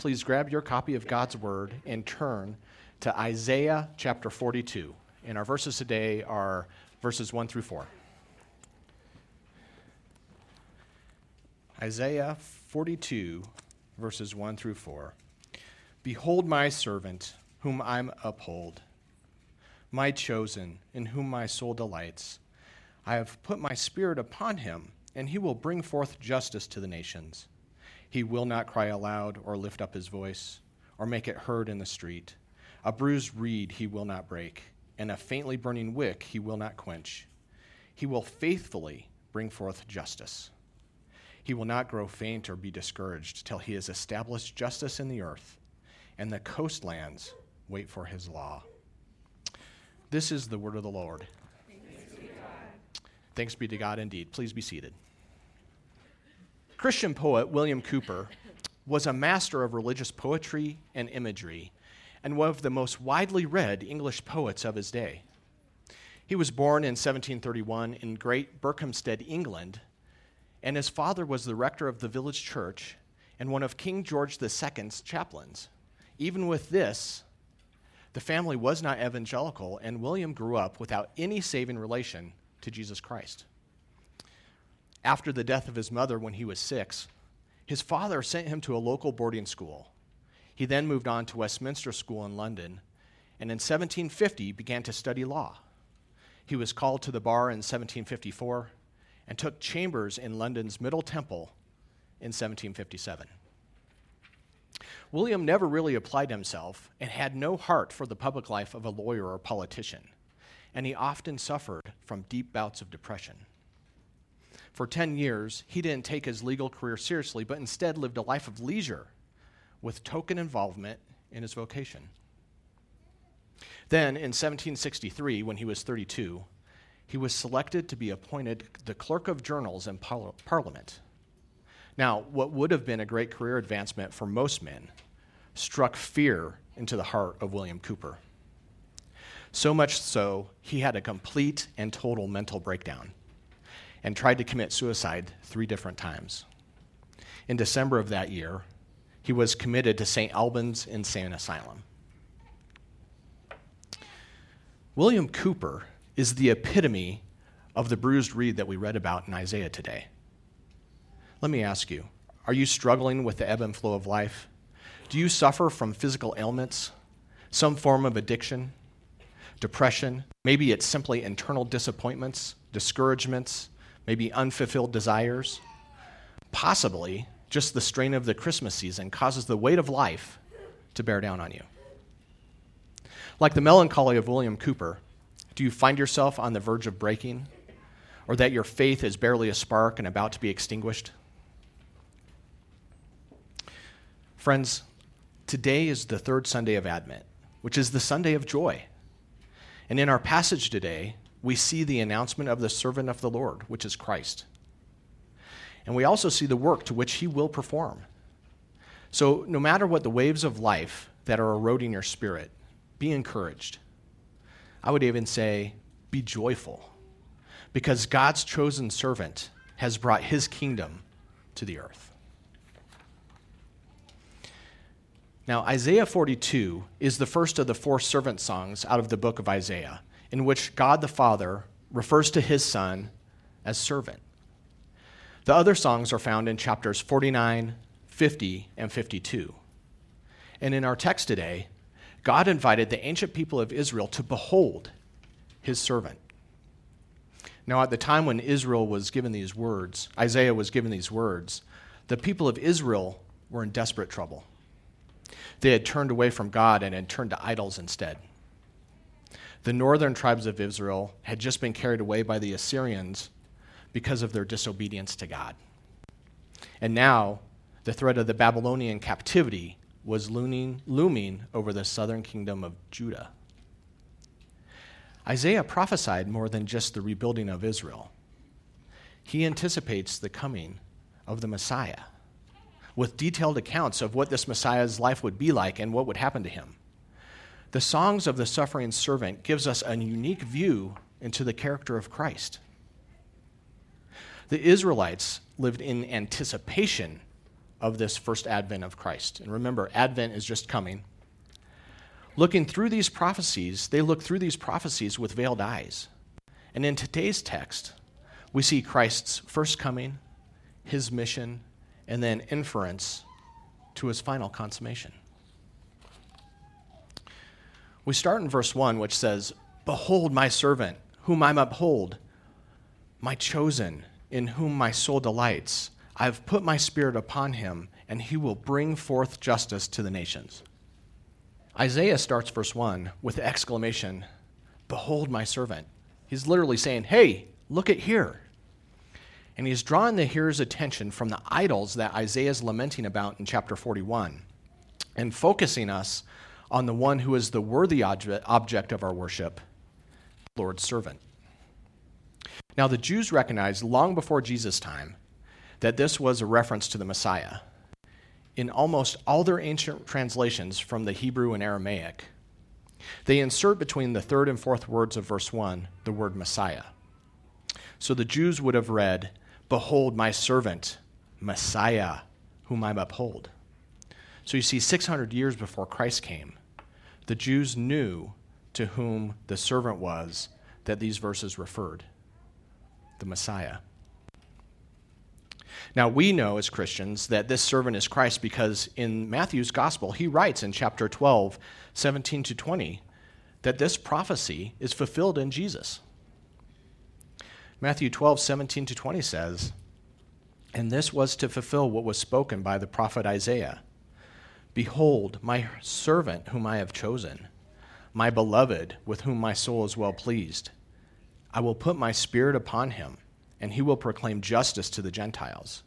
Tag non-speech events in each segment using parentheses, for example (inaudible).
please grab your copy of God's Word and turn to Isaiah chapter 42. And our verses today are verses 1 through 4. Isaiah 42, verses 1 through 4. Behold my servant, whom I uphold, my chosen, in whom my soul delights. I have put my spirit upon him, and he will bring forth justice to the nations. He will not cry aloud or lift up his voice or make it heard in the street. A bruised reed he will not break, and a faintly burning wick he will not quench. He will faithfully bring forth justice. He will not grow faint or be discouraged till he has established justice in the earth, and the coastlands wait for his law. This is the word of the Lord. Thanks be, to God, Thanks be to God indeed. Please be seated. Christian poet William Cowper was a master of religious poetry and imagery, and one of the most widely read English poets of his day. He was born in 1731 in Great Berkhamsted, England, and his father was the rector of the village church and one of King George II's chaplains. Even with this, the family was not evangelical, and William grew up without any saving relation to Jesus Christ. After the death of his mother when he was six, his father sent him to a local boarding school. He then moved on to Westminster School in London, and in 1750 began to study law. He was called to the bar in 1754 and took chambers in London's Middle Temple in 1757. William never really applied himself and had no heart for the public life of a lawyer or politician, and he often suffered from deep bouts of depression. For 10 years, he didn't take his legal career seriously, but instead lived a life of leisure with token involvement in his vocation. Then, in 1763, when he was 32, he was selected to be appointed the clerk of journals in par- Parliament. Now, what would have been a great career advancement for most men struck fear into the heart of William Cowper. So much so, he had a complete and total mental breakdown and tried to commit suicide three different times. In December of that year, he was committed to St. Albans Insane Asylum. William Cowper is the epitome of the bruised reed that we read about in Isaiah today. Let me ask you are you struggling with the ebb and flow of life? Do you suffer from physical ailments, some form of addiction, depression? Maybe it's simply internal disappointments, discouragements, maybe unfulfilled desires. Possibly, just the strain of the Christmas season causes the weight of life to bear down on you. Like the melancholy of William Cowper, do you find yourself on the verge of breaking? Or that your faith is barely a spark and about to be extinguished? Friends, today is the third Sunday of Advent, which is the Sunday of joy. And in our passage today, we see the announcement of the servant of the Lord, which is Christ. And we also see the work to which he will perform. So, no matter what the waves of life that are eroding your spirit, be encouraged. I would even say, be joyful, because God's chosen servant has brought his kingdom to the earth. Now, Isaiah 42 is the first of the four servant songs out of the book of Isaiah in which God the Father refers to his Son as servant. The other songs are found in chapters 49, 50, and 52. And in our text today, God invited the ancient people of Israel to behold his servant. Now, at the time when Israel was given these words, Isaiah was given these words, the people of Israel were in desperate trouble. They had turned away from God and had turned to idols instead. The northern tribes of Israel had just been carried away by the Assyrians because of their disobedience to God. And now, the threat of the Babylonian captivity was looming, looming over the southern kingdom of Judah. Isaiah prophesied more than just the rebuilding of Israel. He anticipates the coming of the Messiah with detailed accounts of what this Messiah's life would be like and what would happen to him. The songs of the suffering servant gives us a unique view into the character of Christ. The Israelites lived in anticipation of this first advent of Christ. And remember, Advent is just coming. Looking through these prophecies, they look through these prophecies with veiled eyes. And in today's text, we see Christ's first coming, his mission, and then inference to his final consummation. We start in verse 1, which says, Behold my servant, whom I uphold, my chosen, in whom my soul delights. I have put my spirit upon him, and he will bring forth justice to the nations. Isaiah starts verse 1 with the exclamation, Behold my servant. He's literally saying, Hey, look at here. And he's drawing the hearer's attention from the idols that Isaiah is lamenting about in chapter 41 and focusing us on the one who is the worthy object of our worship, Lord's servant. Now, the Jews recognized long before Jesus' time that this was a reference to the Messiah. In almost all their ancient translations from the Hebrew and Aramaic, they insert between the third and fourth words of verse 1 the word Messiah. So the Jews would have read, Behold my servant, Messiah, whom I uphold. So you see, 600 years before Christ came, the Jews knew to whom the servant was that these verses referred the Messiah. Now, we know as Christians that this servant is Christ because in Matthew's gospel, he writes in chapter 12, 17 to 20, that this prophecy is fulfilled in Jesus. Matthew 12, 17 to 20 says, And this was to fulfill what was spoken by the prophet Isaiah Behold, my servant whom I have chosen, my beloved with whom my soul is well pleased. I will put my spirit upon him and he will proclaim justice to the Gentiles.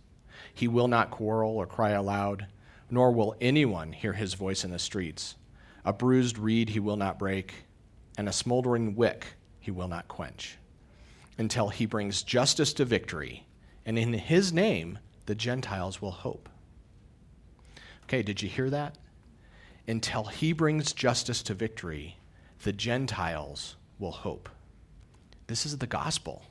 He will not quarrel or cry aloud, nor will anyone hear his voice in the streets. A bruised reed he will not break, and a smoldering wick he will not quench, until he brings justice to victory, and in his name the Gentiles will hope. Okay, did you hear that? Until he brings justice to victory, the Gentiles will hope. This is the gospel.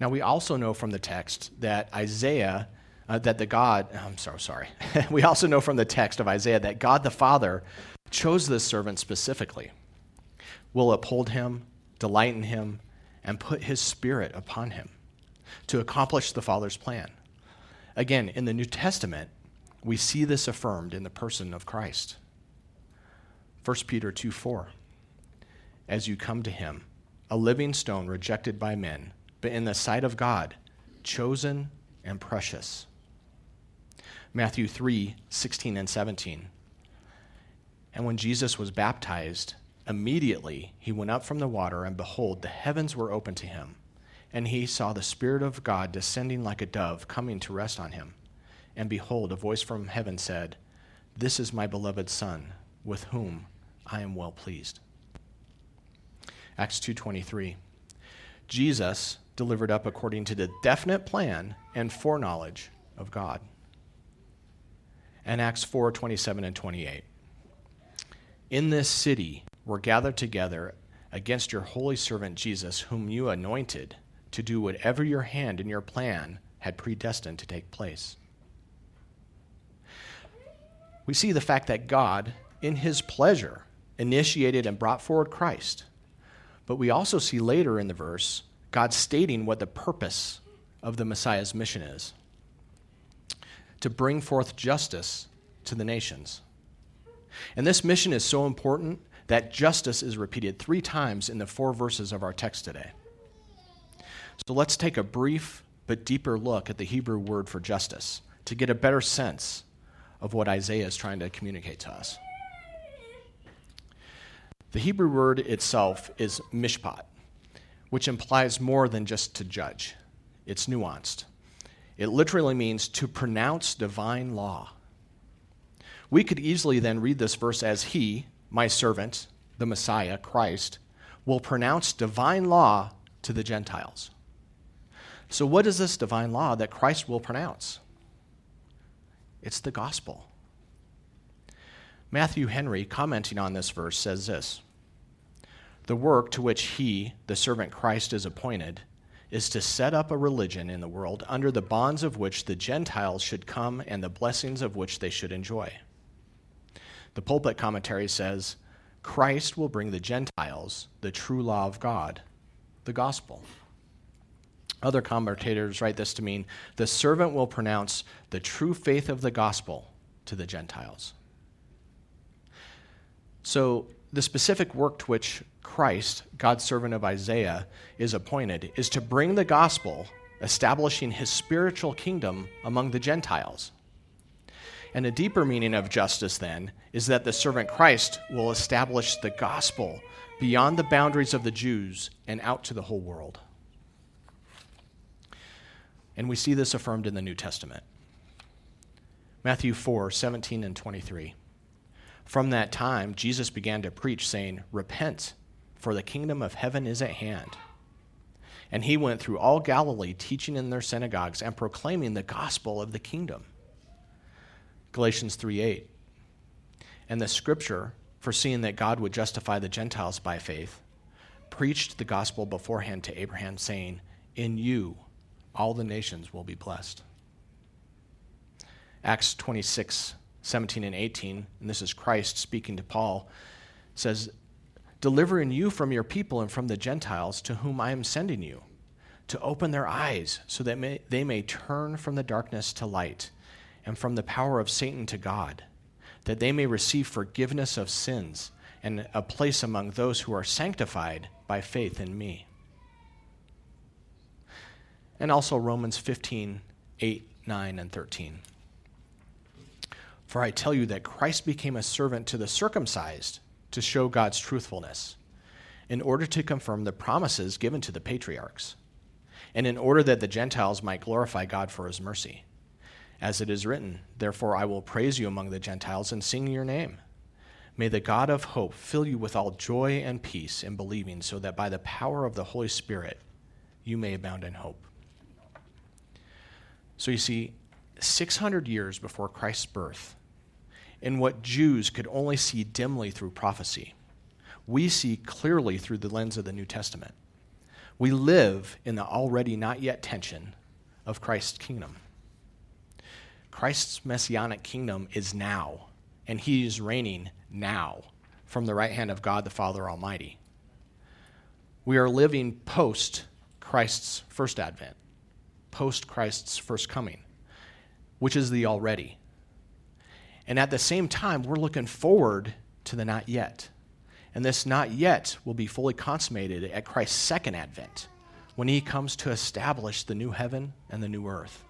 Now, we also know from the text that Isaiah, uh, that the God, I'm so sorry. (laughs) we also know from the text of Isaiah that God the Father chose this servant specifically, will uphold him, delight in him, and put his spirit upon him to accomplish the Father's plan. Again, in the New Testament, we see this affirmed in the person of Christ. 1 Peter 2 4. As you come to him, a living stone rejected by men but in the sight of God, chosen and precious. Matthew 3 16 and 17. And when Jesus was baptized, immediately he went up from the water, and behold, the heavens were opened to him. And he saw the Spirit of God descending like a dove, coming to rest on him. And behold, a voice from heaven said, This is my beloved Son, with whom I am well pleased. Acts 2:23 Jesus delivered up according to the definite plan and foreknowledge of God. And Acts 4:27 and 28. In this city were gathered together against your holy servant Jesus, whom you anointed to do whatever your hand and your plan had predestined to take place. We see the fact that God, in his pleasure, initiated and brought forward Christ. But we also see later in the verse God stating what the purpose of the Messiah's mission is to bring forth justice to the nations. And this mission is so important that justice is repeated three times in the four verses of our text today. So let's take a brief but deeper look at the Hebrew word for justice to get a better sense of what Isaiah is trying to communicate to us. The Hebrew word itself is mishpat which implies more than just to judge. It's nuanced. It literally means to pronounce divine law. We could easily then read this verse as He, my servant, the Messiah, Christ, will pronounce divine law to the Gentiles. So, what is this divine law that Christ will pronounce? It's the gospel. Matthew Henry, commenting on this verse, says this the work to which he, the servant Christ, is appointed is to set up a religion in the world under the bonds of which the Gentiles should come and the blessings of which they should enjoy. The pulpit commentary says Christ will bring the Gentiles the true law of God, the gospel. Other commentators write this to mean the servant will pronounce the true faith of the gospel to the Gentiles. So, the specific work to which Christ, God's servant of Isaiah, is appointed is to bring the gospel, establishing his spiritual kingdom among the Gentiles. And a deeper meaning of justice, then, is that the servant Christ will establish the gospel beyond the boundaries of the Jews and out to the whole world. And we see this affirmed in the New Testament. Matthew 4 17 and 23. From that time, Jesus began to preach, saying, Repent, for the kingdom of heaven is at hand. And he went through all Galilee, teaching in their synagogues and proclaiming the gospel of the kingdom. Galatians 3 8. And the scripture, foreseeing that God would justify the Gentiles by faith, preached the gospel beforehand to Abraham, saying, In you all the nations will be blessed. Acts 26 17 and 18, and this is Christ speaking to Paul, says, Delivering you from your people and from the Gentiles to whom I am sending you, to open their eyes so that may, they may turn from the darkness to light and from the power of Satan to God, that they may receive forgiveness of sins and a place among those who are sanctified by faith in me. And also Romans 15, 8, 9, and 13. For I tell you that Christ became a servant to the circumcised to show God's truthfulness, in order to confirm the promises given to the patriarchs, and in order that the Gentiles might glorify God for his mercy. As it is written, Therefore I will praise you among the Gentiles and sing your name. May the God of hope fill you with all joy and peace in believing, so that by the power of the Holy Spirit you may abound in hope. So you see, 600 years before Christ's birth, in what Jews could only see dimly through prophecy. We see clearly through the lens of the New Testament. We live in the already not yet tension of Christ's kingdom. Christ's messianic kingdom is now, and he is reigning now from the right hand of God the Father Almighty. We are living post Christ's first advent, post Christ's first coming, which is the already. And at the same time, we're looking forward to the not yet. And this not yet will be fully consummated at Christ's second advent when he comes to establish the new heaven and the new earth.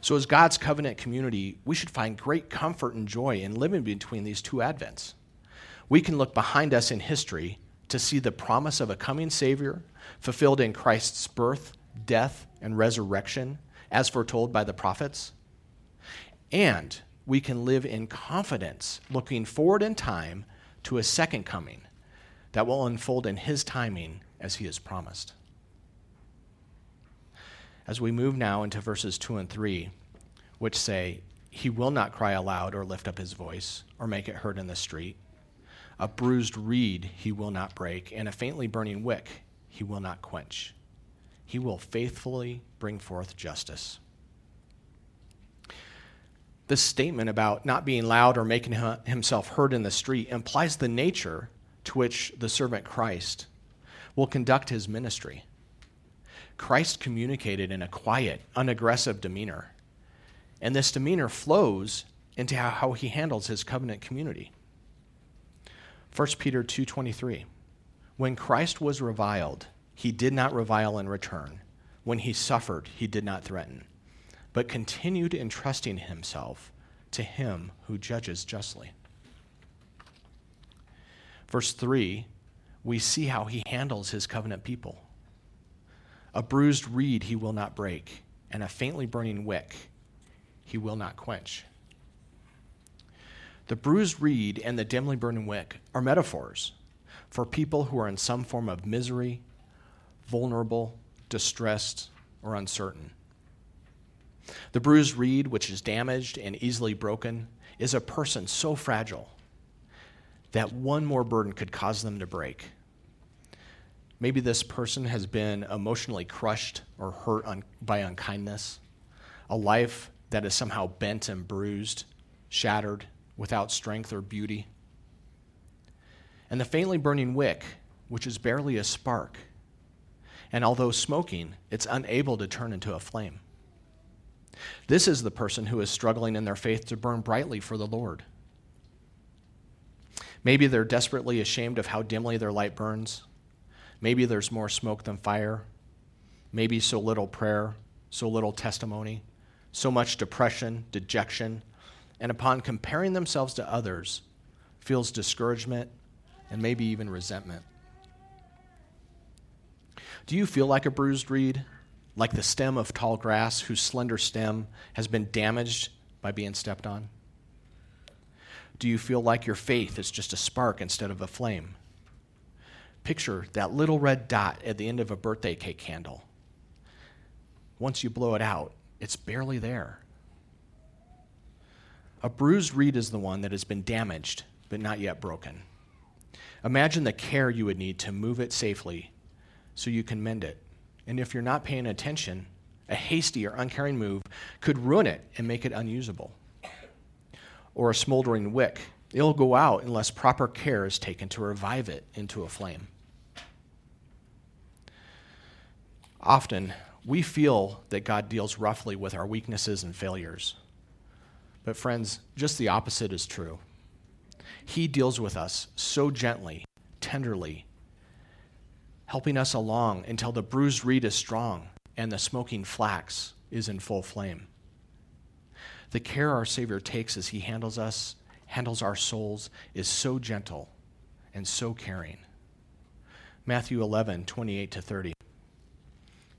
So, as God's covenant community, we should find great comfort and joy in living between these two advents. We can look behind us in history to see the promise of a coming Savior fulfilled in Christ's birth, death, and resurrection, as foretold by the prophets. And we can live in confidence, looking forward in time to a second coming that will unfold in His timing as He has promised. As we move now into verses 2 and 3, which say, He will not cry aloud or lift up His voice or make it heard in the street. A bruised reed He will not break, and a faintly burning wick He will not quench. He will faithfully bring forth justice this statement about not being loud or making himself heard in the street implies the nature to which the servant Christ will conduct his ministry. Christ communicated in a quiet, unaggressive demeanor, and this demeanor flows into how he handles his covenant community. 1 Peter 2:23 When Christ was reviled, he did not revile in return. When he suffered, he did not threaten but continued entrusting himself to him who judges justly. Verse 3, we see how he handles his covenant people. A bruised reed he will not break, and a faintly burning wick he will not quench. The bruised reed and the dimly burning wick are metaphors for people who are in some form of misery, vulnerable, distressed, or uncertain. The bruised reed, which is damaged and easily broken, is a person so fragile that one more burden could cause them to break. Maybe this person has been emotionally crushed or hurt un- by unkindness, a life that is somehow bent and bruised, shattered, without strength or beauty. And the faintly burning wick, which is barely a spark, and although smoking, it's unable to turn into a flame. This is the person who is struggling in their faith to burn brightly for the Lord. Maybe they're desperately ashamed of how dimly their light burns. Maybe there's more smoke than fire. Maybe so little prayer, so little testimony, so much depression, dejection, and upon comparing themselves to others, feels discouragement and maybe even resentment. Do you feel like a bruised reed, like the stem of tall grass whose slender stem has been damaged by being stepped on? Do you feel like your faith is just a spark instead of a flame? Picture that little red dot at the end of a birthday cake candle. Once you blow it out, it's barely there. A bruised reed is the one that has been damaged, but not yet broken. Imagine the care you would need to move it safely so you can mend it. And if you're not paying attention, a hasty or uncaring move could ruin it and make it unusable. Or a smoldering wick, it'll go out unless proper care is taken to revive it into a flame. Often, we feel that God deals roughly with our weaknesses and failures. But, friends, just the opposite is true. He deals with us so gently, tenderly, helping us along until the bruised reed is strong and the smoking flax is in full flame. The care our Savior takes as he handles us, handles our souls, is so gentle and so caring. Matthew 11, 28 to 30.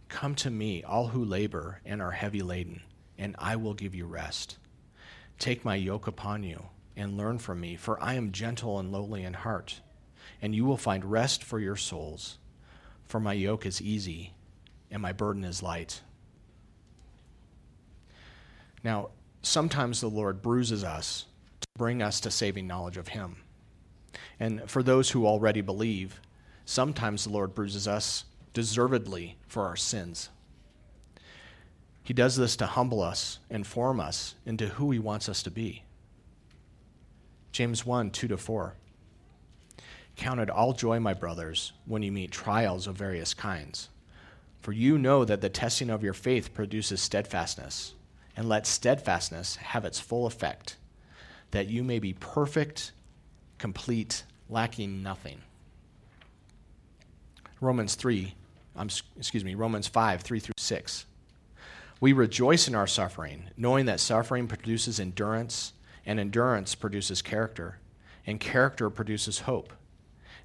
Come to me, all who labor and are heavy laden, and I will give you rest. Take my yoke upon you and learn from me, for I am gentle and lowly in heart, and you will find rest for your souls. For my yoke is easy and my burden is light. Now, sometimes the Lord bruises us to bring us to saving knowledge of Him. And for those who already believe, sometimes the Lord bruises us deservedly for our sins. He does this to humble us and form us into who He wants us to be. James 1 2 to 4. Count it all joy, my brothers, when you meet trials of various kinds. For you know that the testing of your faith produces steadfastness, and let steadfastness have its full effect, that you may be perfect, complete, lacking nothing. Romans 3 um, excuse me, Romans 5, 3 through 6. We rejoice in our suffering, knowing that suffering produces endurance, and endurance produces character, and character produces hope.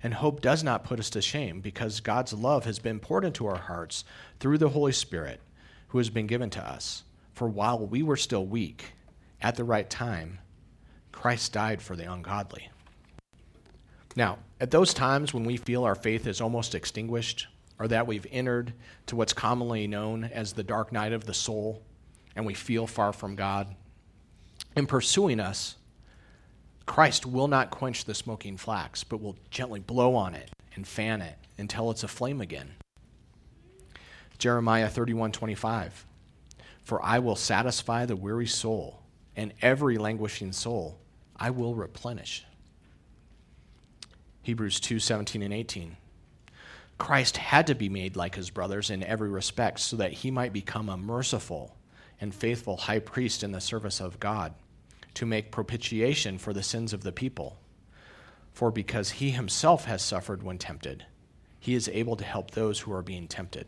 And hope does not put us to shame, because God's love has been poured into our hearts through the Holy Spirit, who has been given to us. For while we were still weak, at the right time, Christ died for the ungodly. Now, at those times when we feel our faith is almost extinguished, or that we've entered to what's commonly known as the dark night of the soul and we feel far from God. In pursuing us, Christ will not quench the smoking flax, but will gently blow on it and fan it until it's aflame again. Jeremiah 31:25 For I will satisfy the weary soul, and every languishing soul I will replenish. Hebrews 2:17 and 18 Christ had to be made like his brothers in every respect so that he might become a merciful and faithful high priest in the service of God to make propitiation for the sins of the people. For because he himself has suffered when tempted, he is able to help those who are being tempted.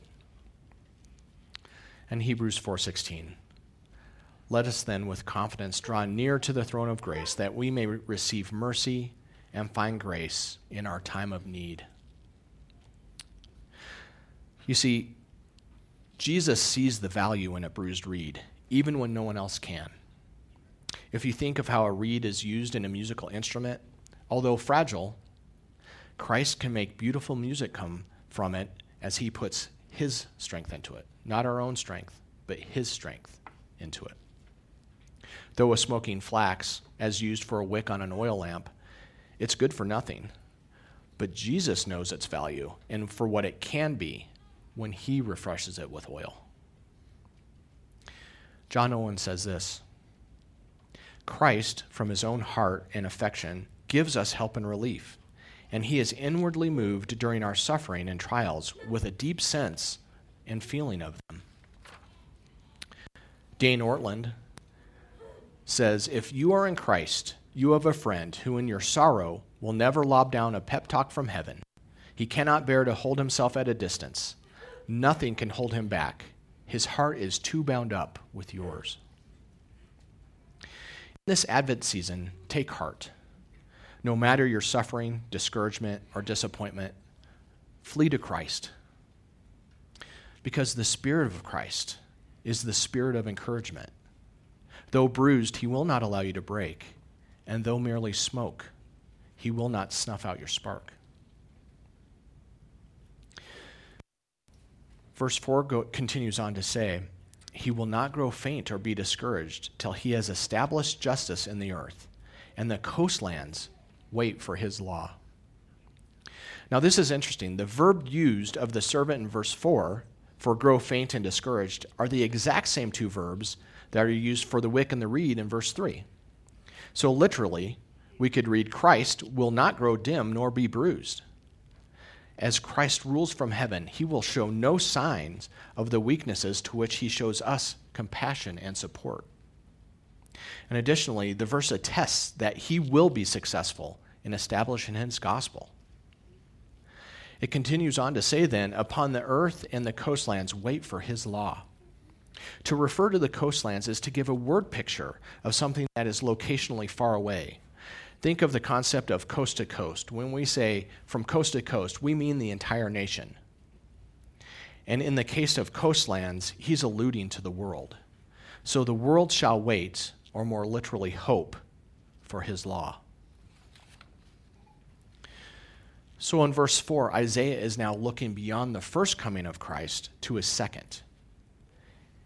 And Hebrews 4:16 Let us then with confidence draw near to the throne of grace that we may receive mercy and find grace in our time of need. You see, Jesus sees the value in a bruised reed, even when no one else can. If you think of how a reed is used in a musical instrument, although fragile, Christ can make beautiful music come from it as he puts his strength into it. Not our own strength, but his strength into it. Though a smoking flax, as used for a wick on an oil lamp, it's good for nothing. but Jesus knows its value and for what it can be when he refreshes it with oil. John Owen says this Christ, from his own heart and affection, gives us help and relief, and he is inwardly moved during our suffering and trials with a deep sense and feeling of them. Dane Ortlund says If you are in Christ, you have a friend who, in your sorrow, will never lob down a pep talk from heaven. He cannot bear to hold himself at a distance. Nothing can hold him back. His heart is too bound up with yours. This Advent season, take heart. No matter your suffering, discouragement, or disappointment, flee to Christ. Because the Spirit of Christ is the Spirit of encouragement. Though bruised, He will not allow you to break, and though merely smoke, He will not snuff out your spark. Verse 4 go, continues on to say, He will not grow faint or be discouraged till he has established justice in the earth, and the coastlands wait for his law. Now, this is interesting. The verb used of the servant in verse 4 for grow faint and discouraged are the exact same two verbs that are used for the wick and the reed in verse 3. So, literally, we could read Christ will not grow dim nor be bruised as Christ rules from heaven, he will show no signs of the weaknesses to which he shows us compassion and support. And additionally, the verse attests that he will be successful in establishing his gospel. It continues on to say, then, upon the earth and the coastlands, wait for his law. To refer to the coastlands is to give a word picture of something that is locationally far away, Think of the concept of coast to coast. When we say from coast to coast, we mean the entire nation. And in the case of coastlands, he's alluding to the world. So the world shall wait, or more literally, hope, for his law. So in verse 4, Isaiah is now looking beyond the first coming of Christ to his second.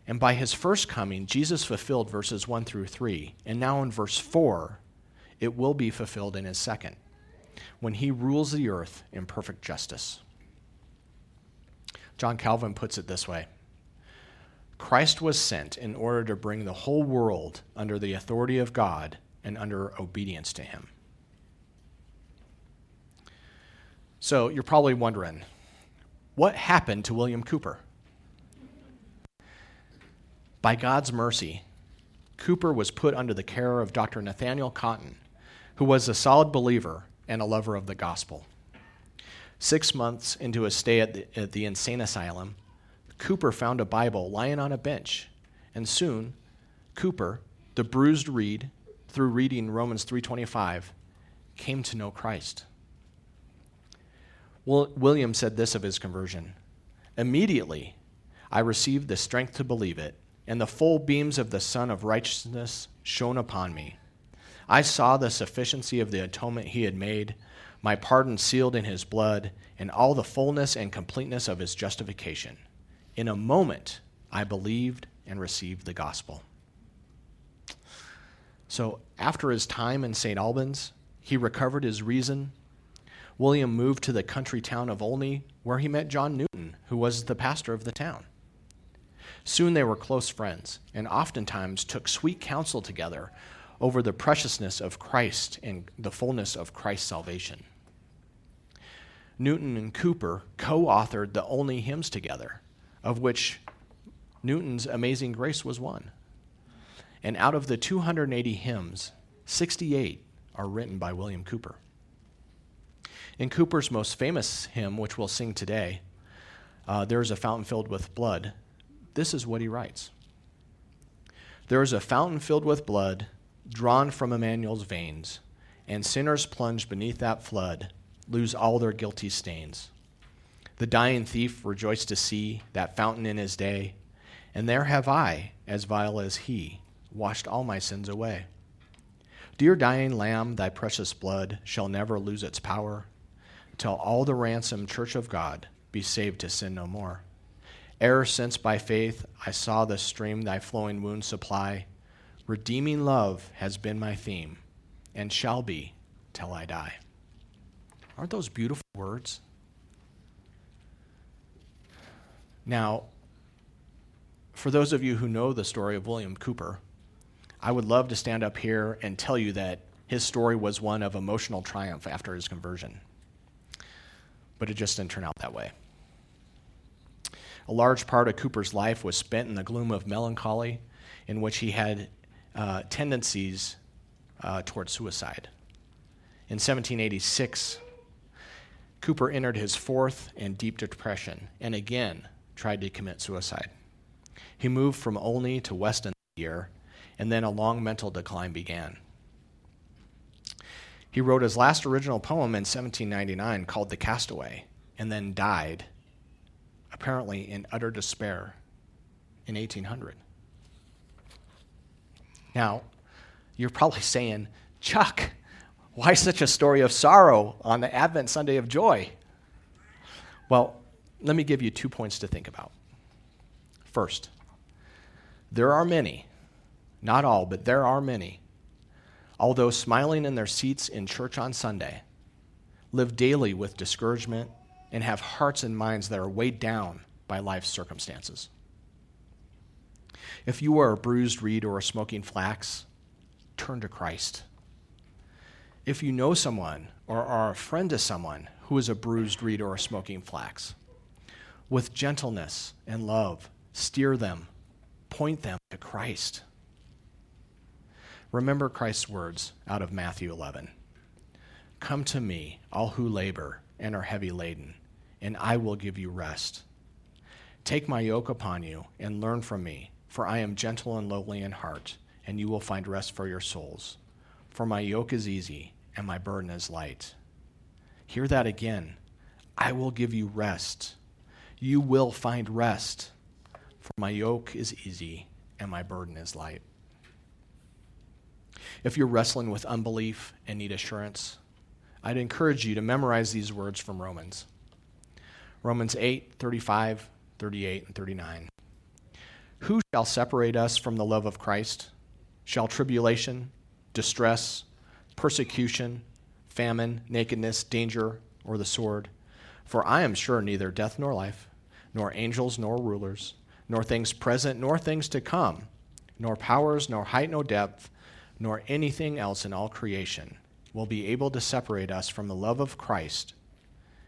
And by his first coming, Jesus fulfilled verses 1 through 3. And now in verse 4, it will be fulfilled in his second, when he rules the earth in perfect justice. John Calvin puts it this way Christ was sent in order to bring the whole world under the authority of God and under obedience to him. So you're probably wondering, what happened to William Cowper? By God's mercy, Cowper was put under the care of Dr. Nathaniel Cotton, who was a solid believer and a lover of the gospel. Six months into a stay at the, at the insane asylum, Cowper found a Bible lying on a bench, and soon, Cowper, the bruised reed, through reading Romans 3:25, came to know Christ. William said this of his conversion Immediately, I received the strength to believe it, and the full beams of the Sun of Righteousness shone upon me. I saw the sufficiency of the atonement he had made, my pardon sealed in his blood, and all the fullness and completeness of his justification. In a moment, I believed and received the gospel. So, after his time in St. Albans, he recovered his reason. William moved to the country town of Olney, where he met John Newton, who was the pastor of the town. Soon they were close friends, and oftentimes took sweet counsel together over the preciousness of Christ and the fullness of Christ's salvation. Newton and Cowper co authored the Olney hymns together, of which Newton's Amazing Grace was one. And out of the 280 hymns, 68 are written by William Cowper. In Cowper's most famous hymn, which we'll sing today, uh, There is a Fountain Filled with Blood, this is what he writes There is a fountain filled with blood drawn from Emmanuel's veins, and sinners plunged beneath that flood lose all their guilty stains. The dying thief rejoiced to see that fountain in his day, and there have I, as vile as he, washed all my sins away. Dear dying Lamb, thy precious blood shall never lose its power, till all the ransomed church of God be saved to sin no more. E'er since by faith I saw the stream thy flowing wounds supply, Redeeming love has been my theme and shall be till I die. Aren't those beautiful words? Now, for those of you who know the story of William Cowper, I would love to stand up here and tell you that his story was one of emotional triumph after his conversion. But it just didn't turn out that way. A large part of Cowper's life was spent in the gloom of melancholy, in which he had uh, tendencies uh, toward suicide. In 1786, Cowper entered his fourth and deep depression and again tried to commit suicide. He moved from Olney to Weston that year, and then a long mental decline began. He wrote his last original poem in 1799 called The Castaway, and then died, apparently in utter despair, in 1800. Now, you're probably saying, Chuck, why such a story of sorrow on the Advent Sunday of joy? Well, let me give you two points to think about. First, there are many, not all, but there are many, although smiling in their seats in church on Sunday, live daily with discouragement and have hearts and minds that are weighed down by life's circumstances. If you are a bruised reed or a smoking flax, turn to Christ. If you know someone or are a friend to someone who is a bruised reed or a smoking flax, with gentleness and love, steer them, point them to Christ. Remember Christ's words out of Matthew 11 Come to me, all who labor and are heavy laden, and I will give you rest. Take my yoke upon you and learn from me, for I am gentle and lowly in heart, and you will find rest for your souls. For my yoke is easy and my burden is light. Hear that again. I will give you rest. You will find rest, for my yoke is easy and my burden is light. If you're wrestling with unbelief and need assurance, I'd encourage you to memorize these words from Romans. Romans 8, 35, 38, and 39. Who shall separate us from the love of Christ? Shall tribulation, distress, persecution, famine, nakedness, danger, or the sword? For I am sure neither death nor life, nor angels nor rulers, nor things present nor things to come, nor powers, nor height, nor depth, nor anything else in all creation will be able to separate us from the love of Christ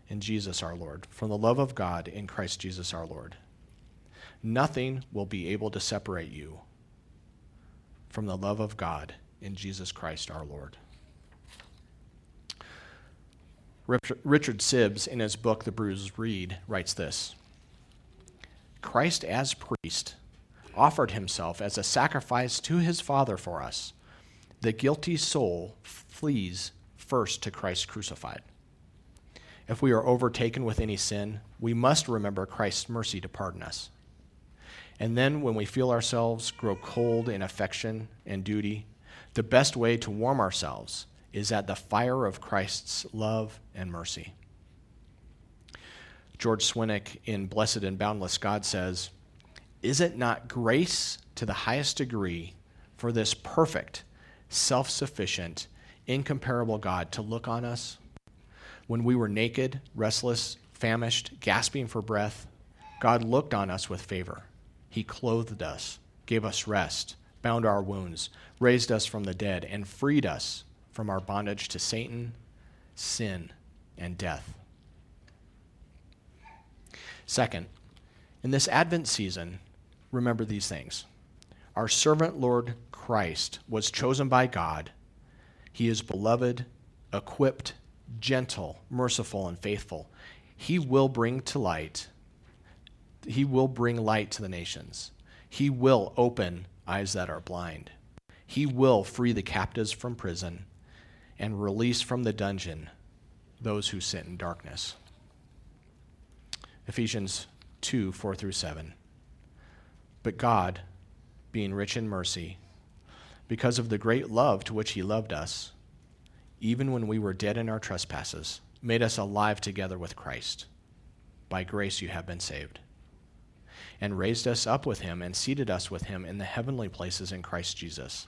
in Jesus our Lord, from the love of God in Christ Jesus our Lord. Nothing will be able to separate you from the love of God in Jesus Christ our Lord. Richard Sibbes, in his book, The Bruised Reed, writes this Christ, as priest, offered himself as a sacrifice to his Father for us. The guilty soul flees first to Christ crucified. If we are overtaken with any sin, we must remember Christ's mercy to pardon us. And then, when we feel ourselves grow cold in affection and duty, the best way to warm ourselves is at the fire of Christ's love and mercy. George Swinnock in Blessed and Boundless God says, Is it not grace to the highest degree for this perfect, self sufficient, incomparable God to look on us? When we were naked, restless, famished, gasping for breath, God looked on us with favor. He clothed us, gave us rest, bound our wounds, raised us from the dead, and freed us from our bondage to Satan, sin, and death. Second, in this Advent season, remember these things. Our servant Lord Christ was chosen by God. He is beloved, equipped, gentle, merciful, and faithful. He will bring to light he will bring light to the nations. He will open eyes that are blind. He will free the captives from prison and release from the dungeon those who sit in darkness. Ephesians 2 4 through 7. But God, being rich in mercy, because of the great love to which He loved us, even when we were dead in our trespasses, made us alive together with Christ. By grace you have been saved and raised us up with him and seated us with him in the heavenly places in Christ Jesus,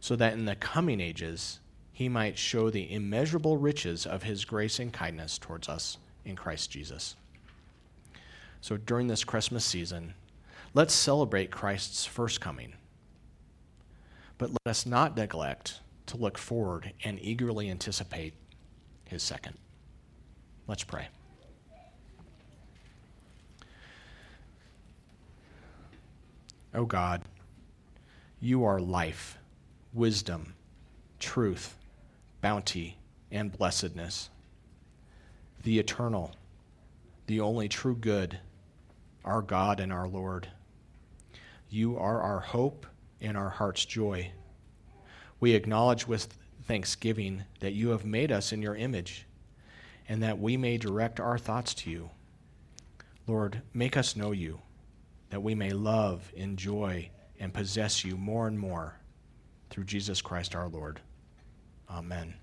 so that in the coming ages he might show the immeasurable riches of his grace and kindness towards us in Christ Jesus. So during this Christmas season, let's celebrate Christ's first coming. But let us not neglect to look forward and eagerly anticipate his second. Let's pray. O oh God, you are life, wisdom, truth, bounty, and blessedness, the eternal, the only true good, our God and our Lord. You are our hope and our heart's joy. We acknowledge with thanksgiving that you have made us in your image and that we may direct our thoughts to you. Lord, make us know you, that we may love, enjoy, and possess you more and more through Jesus Christ our Lord. Amen.